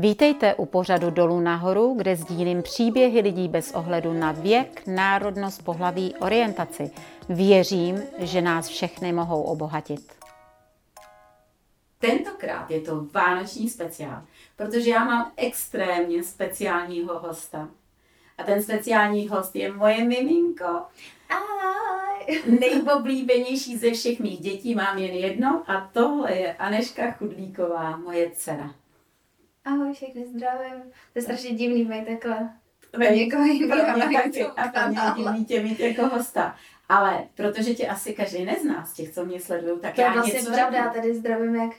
Vítejte u pořadu Dolů nahoru, kde sdílím příběhy lidí bez ohledu na věk, národnost, pohlaví, orientaci. Věřím, že nás všechny mohou obohatit. Tentokrát je to vánoční speciál, protože já mám extrémně speciálního hosta. A ten speciální host je moje miminko. Ahoj. Nejoblíbenější ze všech mých dětí mám jen jedno a tohle je Aneška Chudlíková, moje dcera. Ahoj, všechny zdravím. To je strašně divný být takhle. Někoho jiného na taky, a to mě divný tě mít jako hosta. Ale protože tě asi každý nezná z těch, co mě sledují, tak to já vlastně něco... pravda, tady zdravím jak...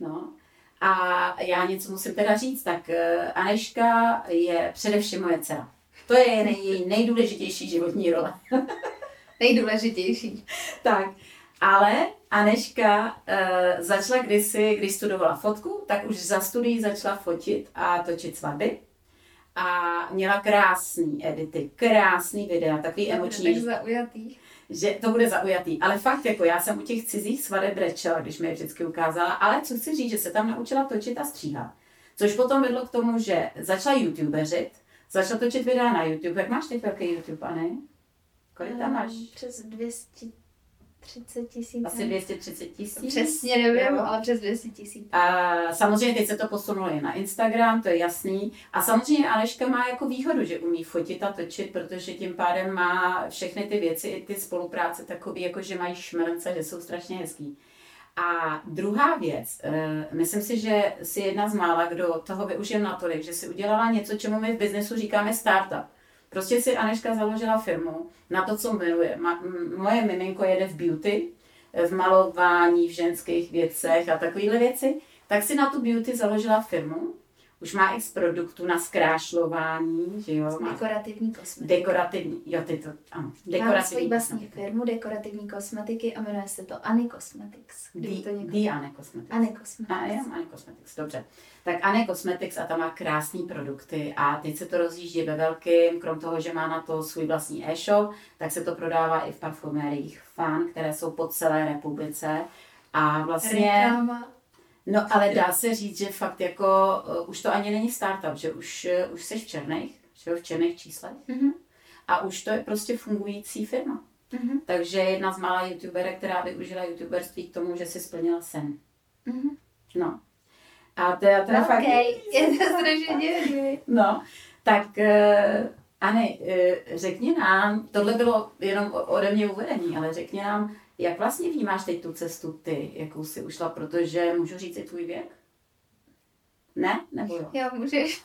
No. A já něco musím teda říct, tak uh, Aneška je především moje dcera. To je její nejdůležitější životní role. nejdůležitější. tak, ale Aneška uh, začala kdysi, když studovala fotku, tak už za studií začala fotit a točit svatby. A měla krásný edity, krásný videa, takový emoční. Tak zaujatý. Že to bude zaujatý. Ale fakt, jako já jsem u těch cizích svadeb brečela, když mi je vždycky ukázala. Ale co chci říct, že se tam naučila točit a stříhat. Což potom vedlo k tomu, že začala youtubeřit, začala točit videa na YouTube. Jak máš teď velký YouTube, Anny? Kolik tam máš? Přes 200 30 tisíc. Asi 230 tisíc. Přesně nevím, jo. ale přes 200 tisíc. A samozřejmě teď se to posunulo i na Instagram, to je jasný. A samozřejmě Aleška má jako výhodu, že umí fotit a točit, protože tím pádem má všechny ty věci, i ty spolupráce takový, jako že mají šmrnce, že jsou strašně hezký. A druhá věc, uh, myslím si, že si jedna z mála, kdo toho využil natolik, že si udělala něco, čemu my v biznesu říkáme startup. Prostě si Aneška založila firmu na to, co miluje. Ma, moje miminko jede v beauty, v malování, v ženských věcech a takovéhle věci. Tak si na tu beauty založila firmu už má x produktů na zkrášlování, že jo? Má dekorativní kosmetiky. Dekorativní, jo, ty to, ano. Dekorativní Mám svoji vlastní firmu dekorativní kosmetiky a jmenuje se to Anny Cosmetics. Kdy to někdo... The Anny Cosmetics. Anny Cosmetics. A já Anny Cosmetics, dobře. Tak Anny Cosmetics a tam má krásné produkty a teď se to rozjíždí ve velkým, krom toho, že má na to svůj vlastní e-shop, tak se to prodává i v parfumériích Fan, které jsou po celé republice. A vlastně... Reklama No ale dá se říct, že fakt jako uh, už to ani není startup, že už, uh, už jsi v černých, že v černých číslech mm-hmm. a už to je prostě fungující firma. Mm-hmm. Takže jedna z mála youtuberek, která využila youtuberství k tomu, že si splnila sen. Mm-hmm. No. A to je teda fakt... je to strašně No, tak uh, Ani, uh, řekni nám, tohle bylo jenom ode mě uvedení, ale řekni nám, jak vlastně vnímáš teď tu cestu ty, jakou jsi ušla, protože můžu říct i tvůj věk? Ne? Nebo jo? Jo, můžeš.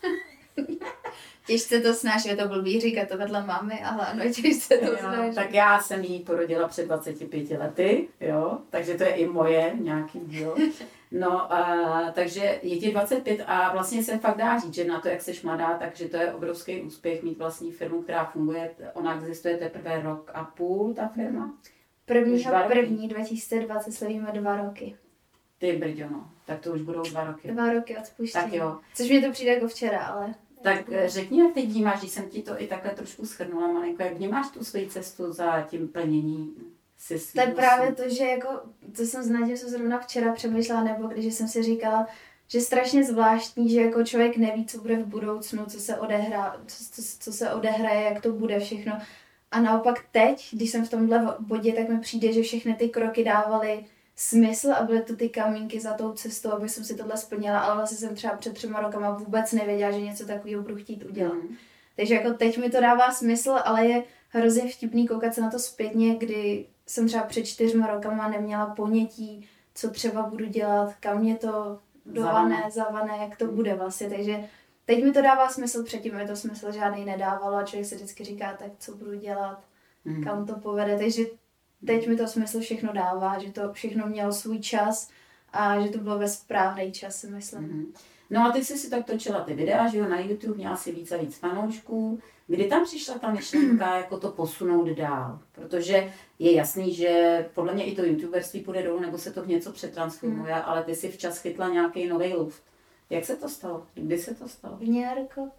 Těžce to snáš, je to blbý říkat to vedle máme, ale ano, těžce to snáš. Tak já jsem jí porodila před 25 lety, jo, takže to je i moje nějaký díl. No, a, takže je ti 25 a vlastně se fakt dá říct, že na to, jak jsi mladá, takže to je obrovský úspěch mít vlastní firmu, která funguje, ona existuje teprve rok a půl, ta firma. Prvního první 2020 slavíme dva roky. Ty brďo, no. Tak to už budou dva roky. Dva roky od spuštění. Tak jo. Což mi to přijde jako včera, ale... Tak eh, řekni, jak teď vnímáš, když jsem ti to i takhle trošku schrnula, malinko, jak vnímáš tu svoji cestu za tím plněním si To je právě to, že jako, to jsem znát, že jsem zrovna včera přemýšlela, nebo když jsem si říkala, že strašně zvláštní, že jako člověk neví, co bude v budoucnu, co se odehrá, co, co, co se odehraje, jak to bude všechno. A naopak teď, když jsem v tomhle bodě, tak mi přijde, že všechny ty kroky dávaly smysl a byly to ty kamínky za tou cestou, aby jsem si tohle splnila, ale vlastně jsem třeba před třema rokama vůbec nevěděla, že něco takového budu chtít udělat. Mm. Takže jako teď mi to dává smysl, ale je hrozně vtipný koukat se na to zpětně, kdy jsem třeba před čtyřma rokama neměla ponětí, co třeba budu dělat, kam mě to dované, zavané, jak to bude vlastně. Takže Teď mi to dává smysl, předtím mi to smysl žádný nedávalo a člověk si vždycky říká, tak co budu dělat, mm. kam to povede. Takže teď mi to smysl všechno dává, že to všechno mělo svůj čas a že to bylo ve správný čas, si myslím. Mm. No a ty jsi si tak točila ty videa, že jo, na YouTube měla si víc a víc fanoušků. Kdy tam přišla ta myšlenka jako to posunout dál? Protože je jasný, že podle mě i to youtuberství půjde dolů, nebo se to v něco přetransformuje, mm. ale ty si včas chytla nějaký nový luft. Jak se to stalo? Kdy se to stalo? V New Yorku.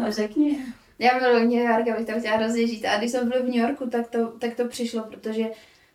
no řekni. Já miluji New York, abych tam chtěla hrozně žít. A když jsem byla v New Yorku, tak to, tak to přišlo, protože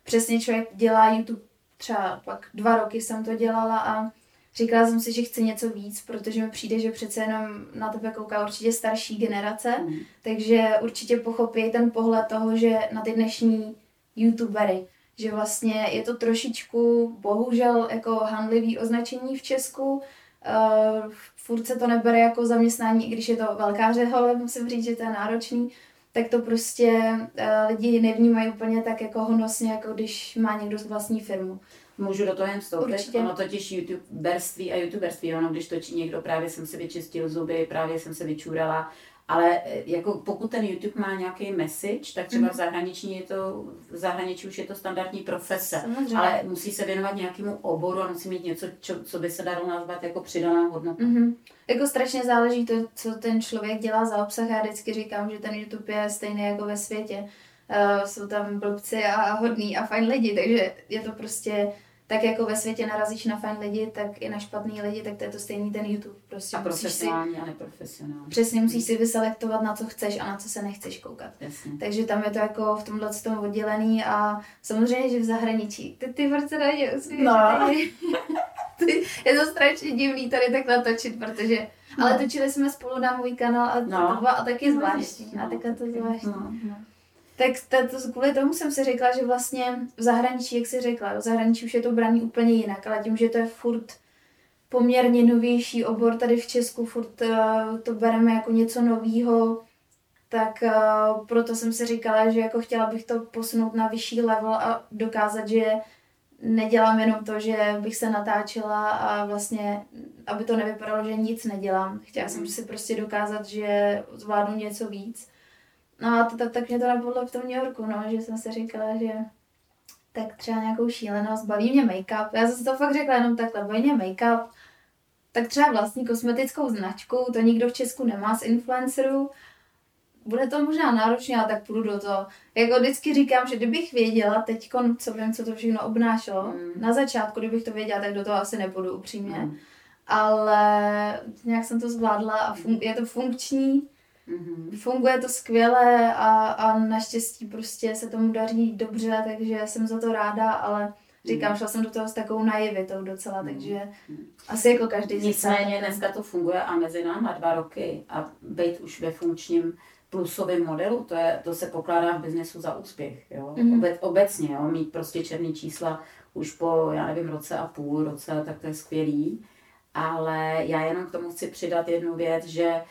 přesně člověk dělá YouTube třeba pak dva roky jsem to dělala a říkala jsem si, že chci něco víc, protože mi přijde, že přece jenom na tebe kouká určitě starší generace, mm. takže určitě pochopí ten pohled toho, že na ty dnešní youtubery, že vlastně je to trošičku bohužel jako handlivý označení v Česku, uh, furt se to nebere jako zaměstnání, i když je to velká řehole, musím říct, že to je náročný, tak to prostě uh, lidi nevnímají úplně tak jako honosně, jako když má někdo vlastní firmu. Můžu do toho jen vstoupit? Určitě. Ono totiž youtuberství a youtuberství, ono když točí někdo, právě jsem se vyčistil zuby, právě jsem se vyčůrala, ale e, jako pokud ten YouTube má nějaký message, tak třeba v mhm. zahraničí je to, v zahraničí už je to standardní profese, Samozřejmě. ale musí se věnovat nějakému oboru a musí mít něco, čo, co by se dalo nazvat jako přidaná hodnota. Mm-hmm. Jako strašně záleží to, co ten člověk dělá za obsah. Já vždycky říkám, že ten YouTube je stejný jako ve světě. Uh, jsou tam blbci a hodní a fajn lidi, takže je to prostě tak jako ve světě narazíš na fajn lidi, tak i na špatný lidi, tak to je to stejný ten YouTube. Prostě a profesionální si, a neprofesionální. Přesně musíš si vyselektovat, na co chceš a na co se nechceš koukat. Jasně. Takže tam je to jako v tomhle tom oddělený a samozřejmě, že v zahraničí. Ty, ty vrce ně no. je to strašně divný tady tak natočit, protože no. ale točili jsme spolu na můj kanál a, no. a taky no, zvláštní. No, a takhle to zvláštní. No, no. Tak to, to, kvůli tomu jsem si řekla, že vlastně v zahraničí, jak jsi řekla, v zahraničí už je to braný úplně jinak, ale tím, že to je furt poměrně novější obor tady v Česku, furt uh, to bereme jako něco novýho, tak uh, proto jsem si říkala, že jako chtěla bych to posunout na vyšší level a dokázat, že nedělám jenom to, že bych se natáčela a vlastně, aby to nevypadalo, že nic nedělám. Chtěla jsem si prostě dokázat, že zvládnu něco víc. No a to, tak, tak mě to napadlo v tom New Yorku, no, že jsem si říkala, že tak třeba nějakou šílenost, baví mě make-up. Já jsem si to fakt řekla jenom takhle, baví mě make-up, tak třeba vlastní kosmetickou značku, to nikdo v Česku nemá z influencerů. Bude to možná náročné, ale tak půjdu do toho. Jako vždycky říkám, že kdybych věděla teď, co vím, co to všechno obnášelo, mm. na začátku, kdybych to věděla, tak do toho asi nepůjdu upřímně. Mm. Ale nějak jsem to zvládla a fun- je to funkční Mm-hmm. Funguje to skvěle a, a naštěstí prostě se tomu daří dobře, takže jsem za to ráda, ale říkám, mm. šla jsem do toho s takovou naivitou docela, mm. takže mm. asi jako každý Nicméně dneska to funguje a mezi náma dva roky a být už ve funkčním plusovém modelu, to, je, to se pokládá v biznesu za úspěch. Jo? Mm. Obe, obecně, jo? mít prostě černý čísla už po, já nevím, roce a půl, roce, tak to je skvělý. Ale já jenom k tomu chci přidat jednu věc, že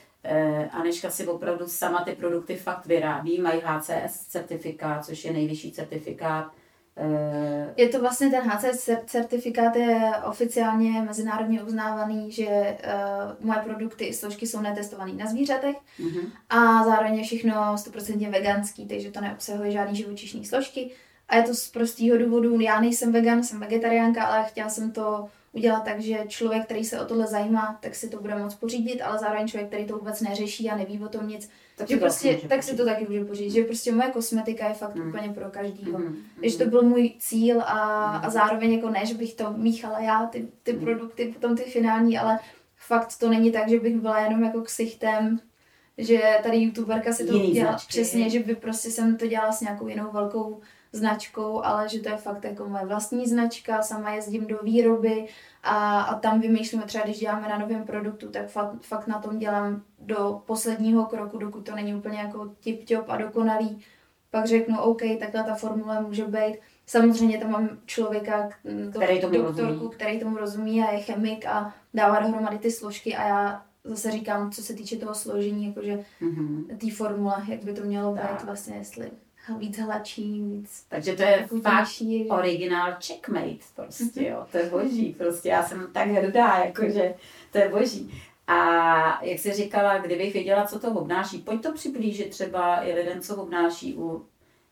Aneška si opravdu sama ty produkty fakt vyrábí, mají HCS certifikát, což je nejvyšší certifikát. Eh, je to vlastně ten HCS certifikát je oficiálně mezinárodně uznávaný, že uh, moje produkty i složky jsou netestované na zvířatech uh-huh. a zároveň je všechno 100% veganský, takže to neobsahuje žádný živočišní složky. A je to z prostého důvodu, já nejsem vegan, jsem vegetariánka, ale chtěla jsem to udělat tak, že člověk, který se o tohle zajímá, tak si to bude moct pořídit, ale zároveň člověk, který to vůbec neřeší a neví o tom nic, tak, že prostě, tak si to taky může pořídit. Že prostě moje kosmetika je fakt mm. úplně pro každýho. Mm. Takže to byl můj cíl a, mm. a zároveň jako ne, že bych to míchala já, ty, ty mm. produkty, potom ty finální, ale fakt to není tak, že bych byla jenom jako ksichtem, že tady youtuberka si to Jiný dělá značky. přesně, že by prostě jsem to dělala s nějakou jinou velkou značkou, ale že to je fakt jako moje vlastní značka, sama jezdím do výroby a, a tam vymýšlíme třeba, když děláme na novém produktu, tak fakt, fakt na tom dělám do posledního kroku, dokud to není úplně jako tip-top a dokonalý. Pak řeknu, OK, takhle ta formule může být. Samozřejmě tam mám člověka, to, který tomu doktorku, rozumí. který tomu rozumí a je chemik a dává dohromady ty složky a já zase říkám, co se týče toho složení, jakože mm-hmm. té formule, jak by to mělo být vlastně, jestli víc hladší, víc Takže to je fakt originál checkmate prostě, jo, to je boží, prostě já jsem tak hrdá, jakože to je boží. A jak jsi říkala, kdybych věděla, co to obnáší, pojď to přiblížit třeba i lidem, co obnáší u,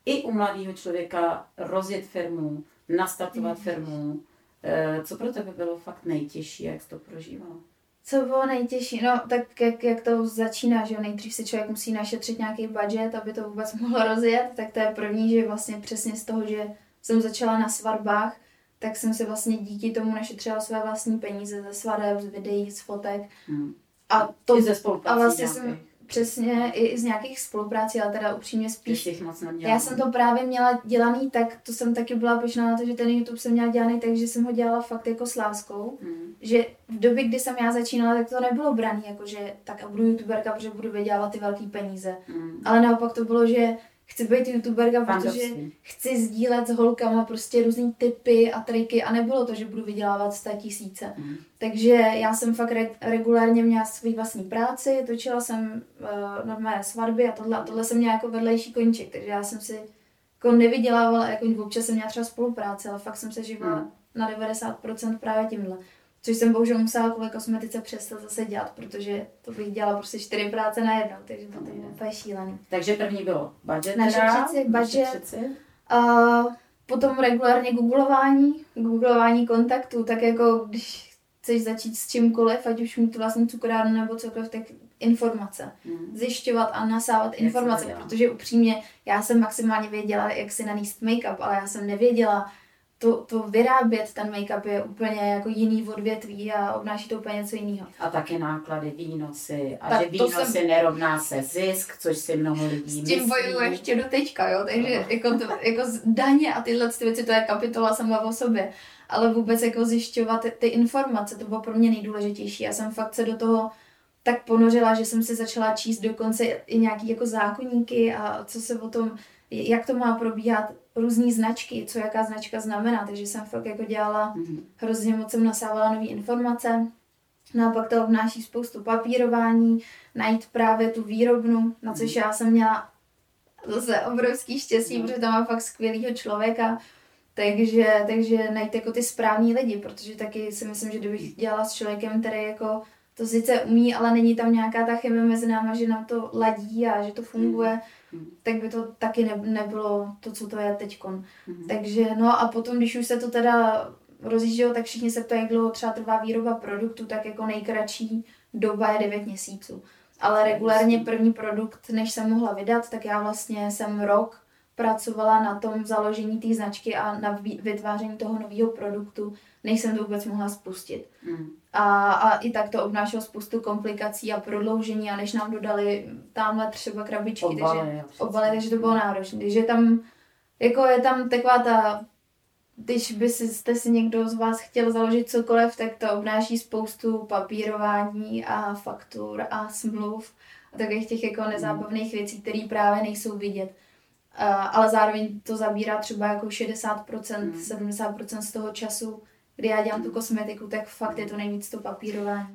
i u mladého člověka rozjet firmu, nastartovat firmu. Eh, co pro tebe bylo fakt nejtěžší, jak jsi to prožívala? Co bylo nejtěžší? No, tak jak, jak to začíná, že nejdřív si člověk musí našetřit nějaký budget, aby to vůbec mohlo rozjet, tak to je první, že vlastně přesně z toho, že jsem začala na svatbách, tak jsem si vlastně díky tomu našetřila své vlastní peníze ze svadeb, z videí, z fotek. Hmm. A to, I ze a vlastně jsem, přesně i z nějakých spoluprácí, ale teda upřímně spíš. Těch moc Já jsem to právě měla dělaný tak, to jsem taky byla pyšná na to, že ten YouTube jsem měla dělaný tak, že jsem ho dělala fakt jako s láskou. Hmm. Že v době, kdy jsem já začínala, tak to nebylo braný, jako že tak a budu youtuberka, protože budu vydělávat ty velké peníze. Hmm. Ale naopak to bylo, že chci být youtuberka, protože chci sdílet s holkama prostě různý typy a triky a nebylo to, že budu vydělávat 100 tisíce. Mm. Takže já jsem fakt re- regulárně měla svůj vlastní práci, točila jsem uh, na mé svatby a tohle, a tohle jsem měla jako vedlejší konček, takže já jsem si jako nevydělávala, jako občas jsem měla třeba spolupráci, ale fakt jsem se živila mm. na 90% právě tímhle. Což jsem bohužel musela kvůli kosmetice přestat zase dělat, protože to bych dělala prostě čtyři práce na jedno, takže to je úplně šílený. Takže první bylo budget Naše přeci, budget. A potom regulárně googlování, googlování kontaktů, tak jako když chceš začít s čímkoliv, ať už mít vlastní cukrárnu nebo cokoliv, tak informace. Hmm. Zjišťovat a nasávat jak informace, protože upřímně já jsem maximálně věděla, jak si naníst make-up, ale já jsem nevěděla, to, to vyrábět ten make-up je úplně jako jiný odvětví a obnáší to úplně něco jiného. A taky náklady, výnosy. A tak že výnosy jsem... nerovná se zisk, což si mnoho lidí S tím bojuju ještě do teďka, jo, takže no. jako, to, jako daně a tyhle ty věci, to je kapitola sama o sobě. Ale vůbec jako zjišťovat ty informace, to bylo pro mě nejdůležitější. Já jsem fakt se do toho tak ponořila, že jsem si začala číst dokonce i nějaký jako zákonníky a co se o tom, jak to má probíhat, různé značky, co jaká značka znamená, takže jsem fakt jako dělala, mm-hmm. hrozně moc jsem nasávala nové informace. No a pak to obnáší spoustu papírování, najít právě tu výrobnu, na což mm-hmm. já jsem měla zase obrovský štěstí, mm-hmm. protože tam má fakt skvělýho člověka, takže, takže najít jako ty správní lidi, protože taky si myslím, že kdybych dělala s člověkem, který jako to sice umí, ale není tam nějaká ta chemie mezi náma, že nám to ladí a že to funguje, mm tak by to taky ne, nebylo to, co to je teď. Mm-hmm. Takže no a potom, když už se to teda rozjíždělo, tak všichni se ptají, jak dlouho třeba trvá výroba produktu, tak jako nejkratší doba je 9 měsíců. Ale regulárně první produkt, než jsem mohla vydat, tak já vlastně jsem rok pracovala na tom založení té značky a na vytváření toho nového produktu, než jsem to vůbec mohla spustit. Mm. A, a i tak to obnášelo spoustu komplikací a prodloužení a než nám dodali tamhle třeba krabičky, obaly, takže, obaly, takže to bylo náročné. Takže tam, jako je tam taková ta, když by si, jste si někdo z vás chtěl založit cokoliv, tak to obnáší spoustu papírování a faktur a smluv a takových těch jako nezábavných věcí, které právě nejsou vidět. Uh, ale zároveň to zabírá třeba jako 60%, mm. 70% z toho času, kdy já dělám tu kosmetiku, tak fakt je to nejvíc to papírové.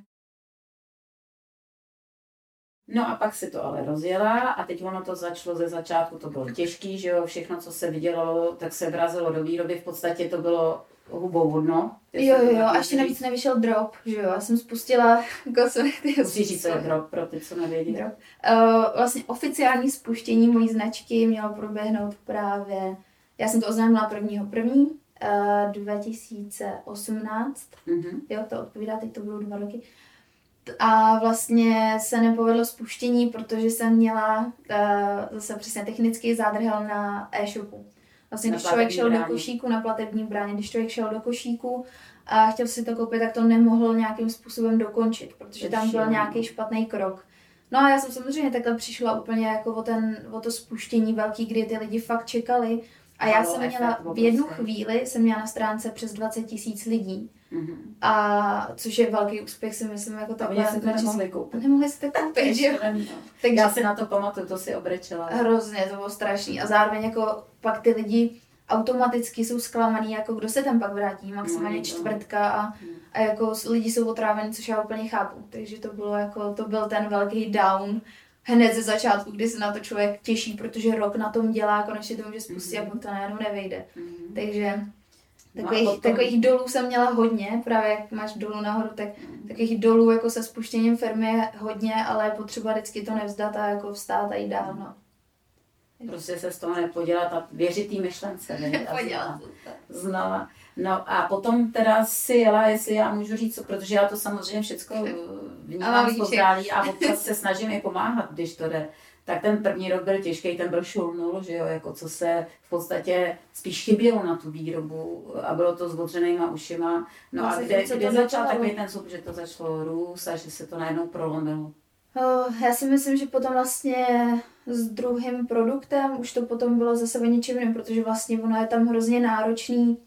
No a pak si to ale rozjela a teď ono to začalo ze začátku, to bylo těžký, že jo, všechno, co se vydělalo, tak se vrazilo do výroby, v podstatě to bylo hubou vodno. Jo, jo, jo, a ještě navíc nevyšel drop, že jo, já jsem spustila kosmetiku. Musíš říct, co je drop pro ty, co nevědí. Drop. Uh, vlastně oficiální spuštění mojí značky mělo proběhnout právě, já jsem to oznámila prvního první, 2018. Mm-hmm. Jo, to odpovídá, teď to budou dva roky. A vlastně se nepovedlo spuštění, protože jsem měla uh, zase přesně technický zádrhel na e-shopu. Vlastně, na když člověk šel bráně. do košíku na platební bráně, když člověk šel do košíku a chtěl si to koupit, tak to nemohl nějakým způsobem dokončit, protože tam byl nějaký špatný krok. No a já jsem samozřejmě takhle přišla úplně jako o, ten, o to spuštění velký, kdy ty lidi fakt čekali a já jsem měla, v jednu chvíli jsem měla na stránce přes 20 tisíc lidí. Mm-hmm. A což je velký úspěch, si myslím, jako takhle. A si to nemohli koupit. Nemohli si to koupit, že Takže já si na to pamatuju, to si obrečela. Hrozně, to bylo strašný. A zároveň jako pak ty lidi automaticky jsou zklamaný, jako kdo se tam pak vrátí, maximálně no, čtvrtka a, hmm. a jako lidi jsou otrávení, což já úplně chápu. Takže to bylo jako, to byl ten velký down hned ze začátku, kdy se na to člověk těší, protože rok na tom dělá, konečně to může spustit mm-hmm. a to najednou nevejde. Mm-hmm. Takže takových, no potom... takových dolů jsem měla hodně, právě jak máš dolů nahoru, tak mm. takových dolů jako se spuštěním firmy je hodně, ale je potřeba vždycky to nevzdat a jako vstát a jít dál. No. Prostě se z toho nepodělat a věřit té myšlence. Ne? Nepodělat. Znala. No a potom teda si jela, jestli já můžu říct, protože já to samozřejmě všechno vnímám pozdálí a občas se snažím i pomáhat, když to jde. Tak ten první rok byl těžký, ten byl šulnul, že jo, jako co se v podstatě spíš chybělo na tu výrobu a bylo to s otřenýma ušima. No a kde, kde začal takový ten sup, že to začalo růst a že se to najednou prolomilo? Já si myslím, že potom vlastně s druhým produktem už to potom bylo zase o jiném, protože vlastně ono je tam hrozně náročný,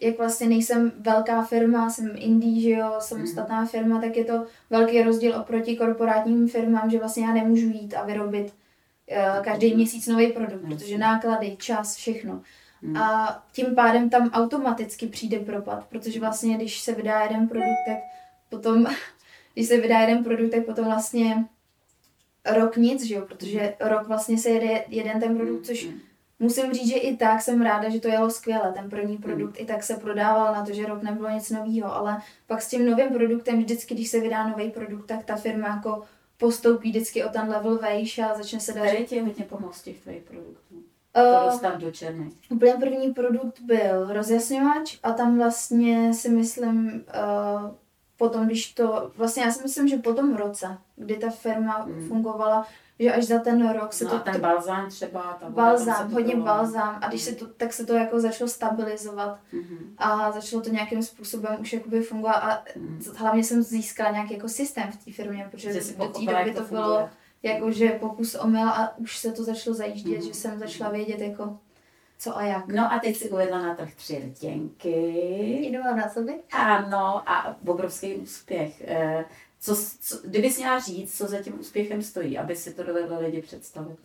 jak vlastně nejsem velká firma, jsem indie, že jo, samostatná mm. firma, tak je to velký rozdíl oproti korporátním firmám, že vlastně já nemůžu jít a vyrobit uh, každý mhm. měsíc nový produkt, mm. protože náklady, čas, všechno. Mm. A tím pádem tam automaticky přijde propad, protože vlastně když se vydá jeden produkt, tak potom, když se vydá jeden produkt, tak potom vlastně rok nic, že jo, protože rok vlastně se jede jeden ten produkt, což mm. Musím říct, že i tak jsem ráda, že to jelo skvěle, ten první produkt mm. i tak se prodával na to, že rok nebylo nic nového, ale pak s tím novým produktem vždycky, když se vydá nový produkt, tak ta firma jako postoupí vždycky o ten level vejš a začne se dařit. Tady ti hodně pomoct těch tvých produktů. To dostat do černy. Úplně první produkt byl rozjasňovač a tam vlastně si myslím, uh, potom, když to, vlastně já si myslím, že po tom roce, kdy ta firma hmm. fungovala, že až za ten rok se no to... A ten balzám třeba. Ta balzám, hodně balzám. A když se to, tak se to jako začalo stabilizovat mm-hmm. a začalo to nějakým způsobem už jakoby fungovat a mm. hlavně jsem získala nějaký jako systém v té firmě, protože do té doby to, to bylo jakože pokus omyl a už se to začalo zajíždět, mm. že jsem začala vědět jako co a jak. No a teď si uvedla na trh tři rtěnky. Jdou na sobě? Ano, a obrovský úspěch. Co, co, kdybys měla říct, co za tím úspěchem stojí, aby si to dovedlo lidi představit?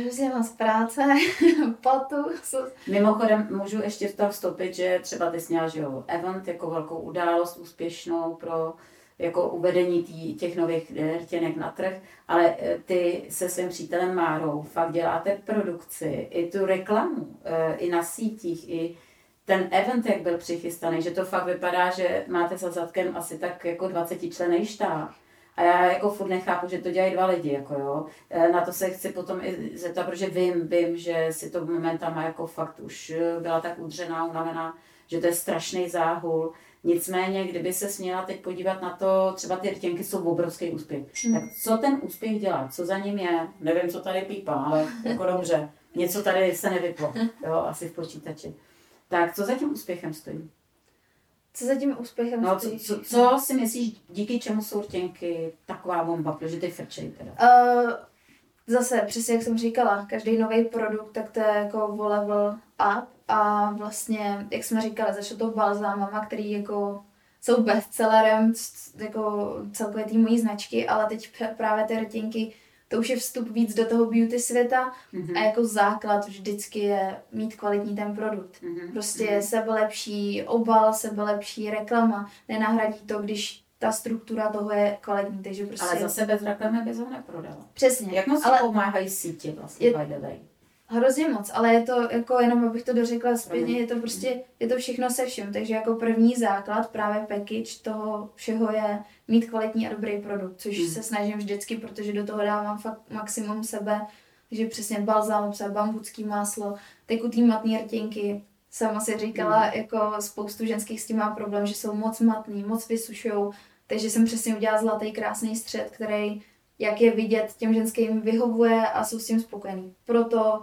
Hrozně moc práce, potu. Mimochodem, můžu ještě v toho vstoupit, že třeba ty jsi měla, že jo, event jako velkou událost úspěšnou pro jako uvedení tý, těch nových rtěnek na trh, ale eh, ty se svým přítelem Márou fakt děláte produkci, i tu reklamu, eh, i na sítích, i ten event, jak byl přichystaný, že to fakt vypadá, že máte za zadkem asi tak jako 20 člený štáb. A já jako furt nechápu, že to dělají dva lidi, jako jo. Eh, na to se chci potom i zeptat, protože vím, vím, že si to momentama jako fakt už byla tak udřená, unavená, že to je strašný záhul Nicméně, kdyby se směla teď podívat na to, třeba ty rtěnky jsou obrovský úspěch. Hmm. Tak co ten úspěch dělá? Co za ním je? Nevím, co tady pípá, ale jako dobře. Něco tady se nevyplo, jo, asi v počítači. Tak co za tím úspěchem stojí? Co za tím úspěchem no, stojí? Co, co, co si myslíš, díky čemu jsou rtěnky taková bomba, protože ty frčejí teda? Uh, zase, přesně jak jsem říkala, každý nový produkt, tak to je jako o level up a vlastně, jak jsme říkali, začalo to balzámama, který jako jsou bestsellerem jako celkové té mojí značky, ale teď právě ty rtěnky, to už je vstup víc do toho beauty světa mm-hmm. a jako základ vždycky je mít kvalitní ten produkt. Mm-hmm. Prostě mm-hmm. sebelepší obal, sebelepší reklama, nenahradí to, když ta struktura toho je kvalitní, takže prostě... Ale zase bez reklamy bys ho neprodala. Přesně. Jak moc ale... pomáhají sítě vlastně, je... by the way? Hrozně moc, ale je to jako jenom, abych to dořekla zpětně, je to prostě, je to všechno se vším, takže jako první základ, právě package toho všeho je mít kvalitní a dobrý produkt, což hmm. se snažím vždycky, protože do toho dávám fakt maximum sebe, takže přesně balzám, třeba bambucký máslo, tekutý matný rtěnky, sama si říkala, hmm. jako spoustu ženských s tím má problém, že jsou moc matný, moc vysušou, takže jsem přesně udělala zlatý krásný střed, který jak je vidět, těm ženským vyhovuje a jsou s tím spokojený. Proto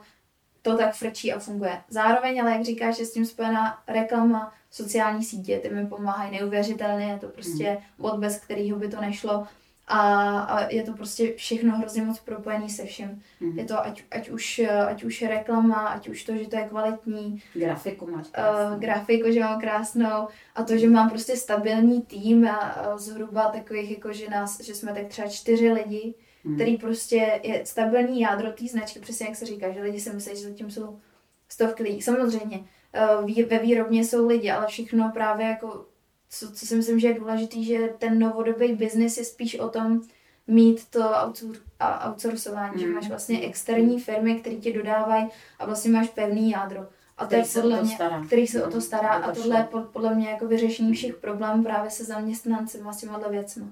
to tak frčí a funguje. Zároveň, ale jak říkáš, je s tím spojená reklama, sociální sítě, ty mi pomáhají neuvěřitelně, je to prostě bod, mm. bez kterého by to nešlo. A, a je to prostě všechno hrozně moc propojený se vším. Mm. Je to ať, ať, už, ať už reklama, ať už to, že to je kvalitní. Grafiku máš Uh, grafiku, že mám krásnou. A to, že mám prostě stabilní tým a, a zhruba takových, jako že, nás, že jsme tak třeba čtyři lidi, hmm. který prostě je stabilní jádro té značky, přesně jak se říká, že lidi si myslí, že zatím jsou stovky lidí. Samozřejmě, eh, ve výrobně jsou lidi, ale všechno právě jako, co, co si myslím, že je důležité, že ten novodobý biznis je spíš o tom, mít to outsourcování, hmm. že máš vlastně externí firmy, které ti dodávají a vlastně máš pevný jádro. A to je podle mě, stará. který se o to hmm. stará a tohle je podle mě jako vyřešení všech problémů právě se zaměstnanci a s těma věcmi.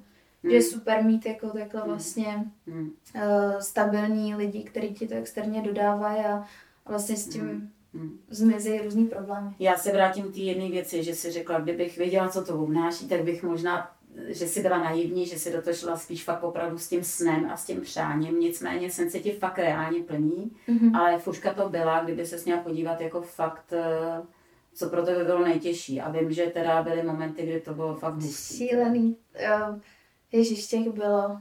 Hmm. Že je super mít jako takhle hmm. vlastně hmm. Uh, stabilní lidi, kteří ti to externě dodávají a vlastně s tím hmm. Hmm. zmizí různý problémy. Já se vrátím k té jedné věci, že si řekla, kdybych věděla, co to obnáší, tak bych možná že si byla naivní, že si do toho šla spíš fakt opravdu s tím snem a s tím přáním, nicméně sen se ti fakt reálně plní, mm-hmm. ale fuška to byla, kdyby se měla podívat jako fakt, eh, co pro tebe bylo nejtěžší a vím, že teda byly momenty, kdy to bylo fakt hustý. Šílený. Uh, Ježíš, těch bylo.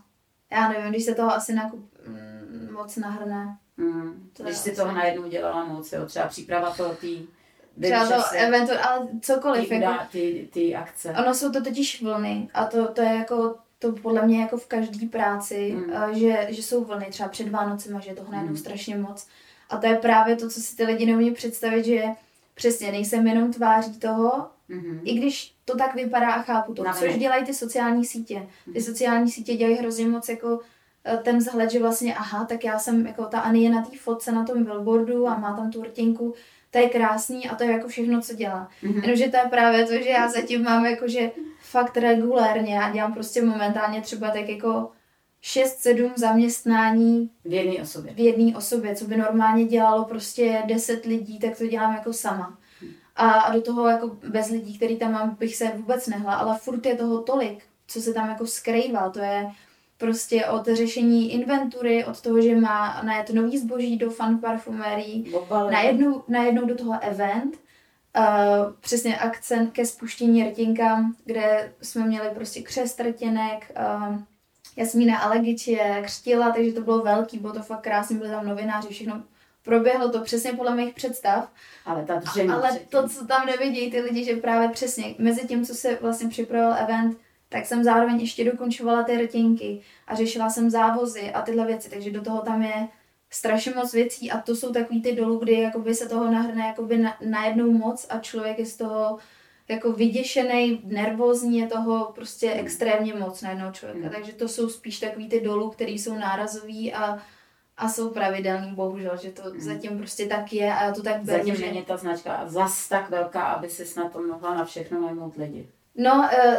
já nevím, když se toho asi nakup, mm, moc nahrne. Mm. To Když si toho najednou dělala moc, jo. Třeba příprava toho tý, Třeba to eventu, ale cokoliv. ty, Jako, ty, ty akce. ono jsou to totiž vlny a to, to je jako to podle mě jako v každé práci, Mm. mm. že, že jsou vlny, třeba před Vánocema, že je toho najednou Mm. strašně moc. A to je právě to, co si ty lidi neumí představit, že přesně nejsem jenom tváří toho, Mhm. i když to tak vypadá a chápu to, Navenek. což dělají ty sociální sítě. Ty Mhm. sociální sítě dělají hrozně moc jako eh, ten vzhled, že vlastně aha, tak já jsem jako ta Ani je na té fotce na tom billboardu a má tam tu rtinku, to je krásný a to je jako všechno, co dělá. Mhm. Jenomže to je právě to, že já zatím mám jakože fakt regulérně, já dělám prostě momentálně třeba tak jako 6-7 zaměstnání V jedné osobě. v jedné osobě, co by normálně dělalo prostě 10 lidí, tak to dělám jako sama. A, a do toho jako bez lidí, který tam mám, bych se vůbec nehla, ale furt je toho tolik, co se tam jako skrývá, to je prostě od řešení inventury, od toho, že má najet nový zboží do fan parfumerii, Obaly. najednou, najednou do toho event, uh, přesně akcent ke spuštění rtinkám, kde jsme měli prostě křest rtěnek, uh, Jasmína Alegič křtila, takže to bylo velký, bylo to fakt krásný, byli tam novináři, všechno proběhlo to přesně podle mých představ, Ale ta dřeň. ale to, co tam nevidějí ty lidi, že právě přesně mezi tím, co se vlastně připravoval event, tak jsem zároveň ještě dokončovala ty rtinky a řešila jsem závozy a tyhle věci, takže do toho tam je strašně moc věcí a to jsou takový ty dolů, kdy jakoby se toho nahrne jakoby na, najednou moc a člověk je z toho jako vyděšený, nervózní, je toho prostě extrémně moc na jednoho člověka. Mm. Takže to jsou spíš takový ty dolů, které jsou nárazový a, a jsou pravidelný, bohužel, že to zatím prostě tak je a já to tak beru, Zatím že... není ta značka zas tak velká, aby si na to mohla na všechno najmout lidi. No, uh,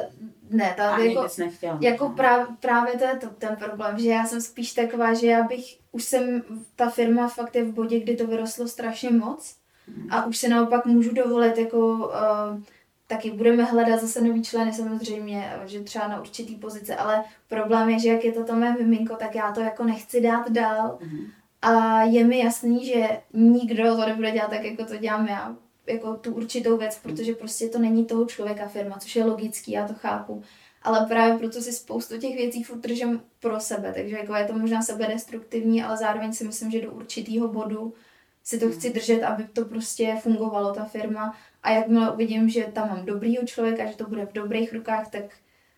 ne, ta, Ani jako, bys nechtěla. jako práv, právě to je to, ten problém, že já jsem spíš taková, že já bych, už jsem, ta firma fakt je v bodě, kdy to vyrostlo strašně moc a už se naopak můžu dovolit, jako uh, taky budeme hledat zase nový členy samozřejmě, že třeba na určitý pozice, ale problém je, že jak je to to mé miminko, tak já to jako nechci dát dál Mhm. a je mi jasný, že nikdo to nebude dělat tak, jako to dělám já, jako tu určitou věc, protože prostě to není toho člověka firma, což je logický, já to chápu. Ale právě proto si spoustu těch věcí furt držím pro sebe, takže jako je to možná sebedestruktivní, ale zároveň si myslím, že do určitého bodu si to chci držet, aby to prostě fungovalo, ta firma. A jakmile uvidím, že tam mám dobrýho člověka, že to bude v dobrých rukách, tak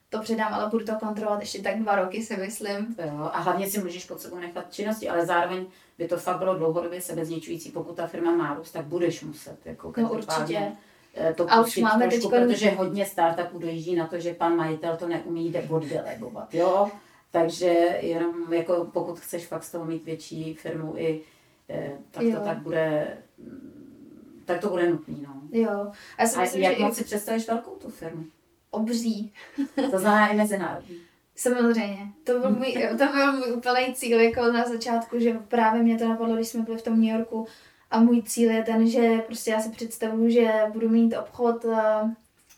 to předám, ale budu to kontrolovat ještě tak dva roky, si myslím. Jo, a hlavně si můžeš pod sebou nechat činnosti, ale zároveň by to fakt bylo dlouhodobě sebezničující. Pokud ta firma má růst, tak budeš muset. Jako No určitě. eh, To A už máme trošku, teďko- protože hodně startupů dojíždí na to, že pan majitel to neumí de- oddelegovat, jo. Takže jenom jako pokud chceš fakt z toho mít větší firmu i, eh, tak Jo. to tak bude, mm, tak to bude nutný, no. Jo. A já si A myslím, jak že moc si představíš velkou tu firmu? obří. To znamená i mezinárodní. Samozřejmě. To byl můj, to byl můj úplný cíl jako na začátku, že právě mě to napadlo, když jsme byli v tom New Yorku a můj cíl je ten, že prostě já si představuju, že budu mít obchod eh,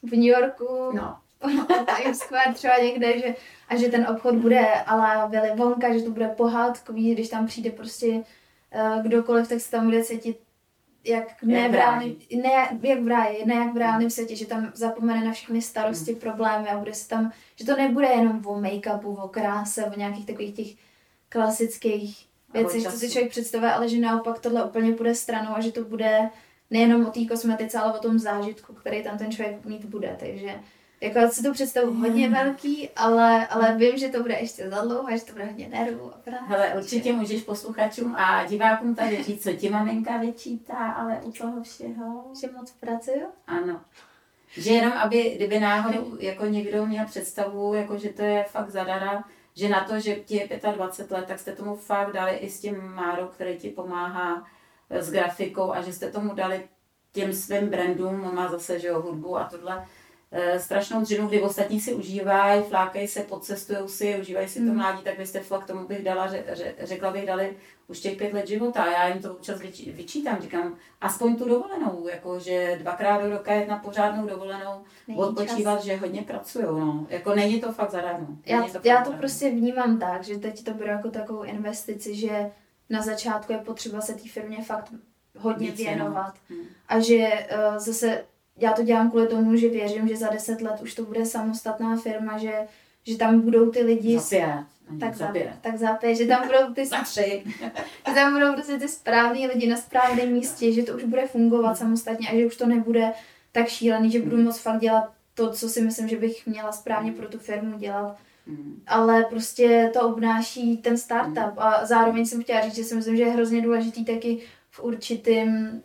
v New Yorku, No, Times Square třeba někde, že, a že ten obchod bude ala Willy Wonka, že to bude pohádkový, když tam přijde prostě uh, kdokoliv, tak se tam bude cítit jak ne, Jak v reálném, ne jak v ráji, ne jak v reálném světě, že tam zapomene na všechny starosti, Hmm. problémy a bude se tam, že to nebude jenom o make-upu, o kráse, o nějakých takových těch klasických věcech, co si člověk představuje, ale že naopak tohle úplně bude stranou a že to bude nejenom o té kosmetice, ale o tom zážitku, který tam ten člověk mít bude, takže jako si to představu hodně velký, ale, ale vím, že to bude ještě za dlouho, že to bude hodně nervů a práce. Hele, určitě můžeš posluchačům a divákům tady říct, co ti maminka vyčítá, ale u toho všeho... Že moc pracuju. Ano. Že jenom, aby, kdyby náhodou jako někdo měl představu, jako že to je fakt zadara, že na to, že ti je 25 let, tak jste tomu fakt dali i s tím Márou, který ti pomáhá eh, s grafikou a že jste tomu dali těm svým brandům, on má zase, že jo, hudbu a tohle, strašnou dřinu, kdy ostatní si užívají, flákají se, podcestují si, užívají si to Mm. mládí, tak vy jste fakt tomu bych dala, ře, ře, řekla bych, dali už těch pět let života. A já jim to občas vyčí- vyčítám, říkám, aspoň tu dovolenou, jako že dvakrát do roka jet na pořádnou dovolenou, Není odpočívat, že hodně pracují, no. Jako není to fakt zadarmo. Já, Není fakt já to zadarmo. prostě vnímám tak, že teď to beru jako takovou investici, že na začátku je potřeba se té firmě fakt hodně Víc věnovat. Hmm. A že uh, zase já to dělám kvůli tomu, že věřím, že za deset let už to bude samostatná firma, že, že tam budou ty lidi, Za pět. Tak za pět. tak za pět, že tam budou ty, Za tři. že tam budou prostě ty správní lidi na správném místě, že to už bude fungovat samostatně a že už to nebude tak šílený, že budu moct fakt dělat to, co si myslím, že bych měla správně pro tu firmu dělat. Mm. Ale prostě to obnáší ten startup a zároveň jsem chtěla říct, že si myslím, že je hrozně důležitý taky v určitém,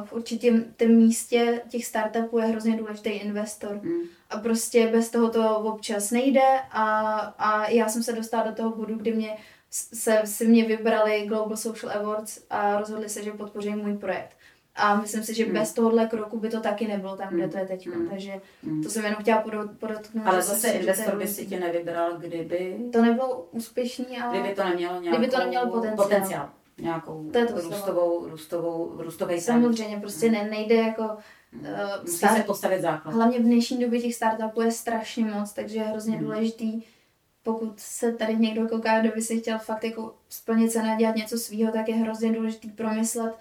uh, v určitém tém místě těch startupů je hrozně důležitý investor. Mm. A prostě bez toho to občas nejde a, a já jsem se dostala do toho bodu, kdy mě se, si mě vybrali Global Social Awards a rozhodli se, že podpoří můj projekt. A myslím si, že Hmm. bez tohohle kroku by to taky nebylo tam, kde Hmm. to je teď. Hmm. Takže Mm. to jsem jenom chtěla podot- podotknout. Ale zase investor by si tě nevybral, kdyby, To nebylo úspěšný, ale... kdyby to nemělo nějakou Kdyby to nemělo potenciál. potenciál. Nějakou To je to slovo. růstovou, růstovou, růstový trend. Samozřejmě, prostě ne, nejde jako... Uh, Musí start, se postavit základ. hlavně v dnešní době těch startupů je strašně moc, takže je hrozně Hmm. důležitý, pokud se tady někdo kouká, kdo by si chtěl fakt jako splnit se a dělat něco svýho, tak je hrozně důležitý promyslet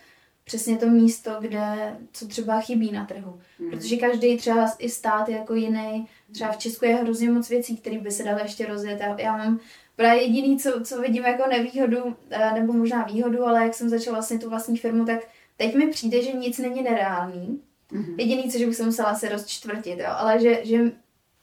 přesně to místo, kde, co třeba chybí na trhu. Mm. Protože každý třeba i stát je jako jiný. Třeba v Česku je hrozně moc věcí, které by se daly ještě rozjet. Já, já mám právě jediný, co, co vidím jako nevýhodu, eh, nebo možná výhodu, ale jak jsem začala vlastně tu vlastní firmu, tak teď mi přijde, že nic není nereálný. Mhm. Jediný, co že bych se musela asi rozčtvrtit, jo, ale že, že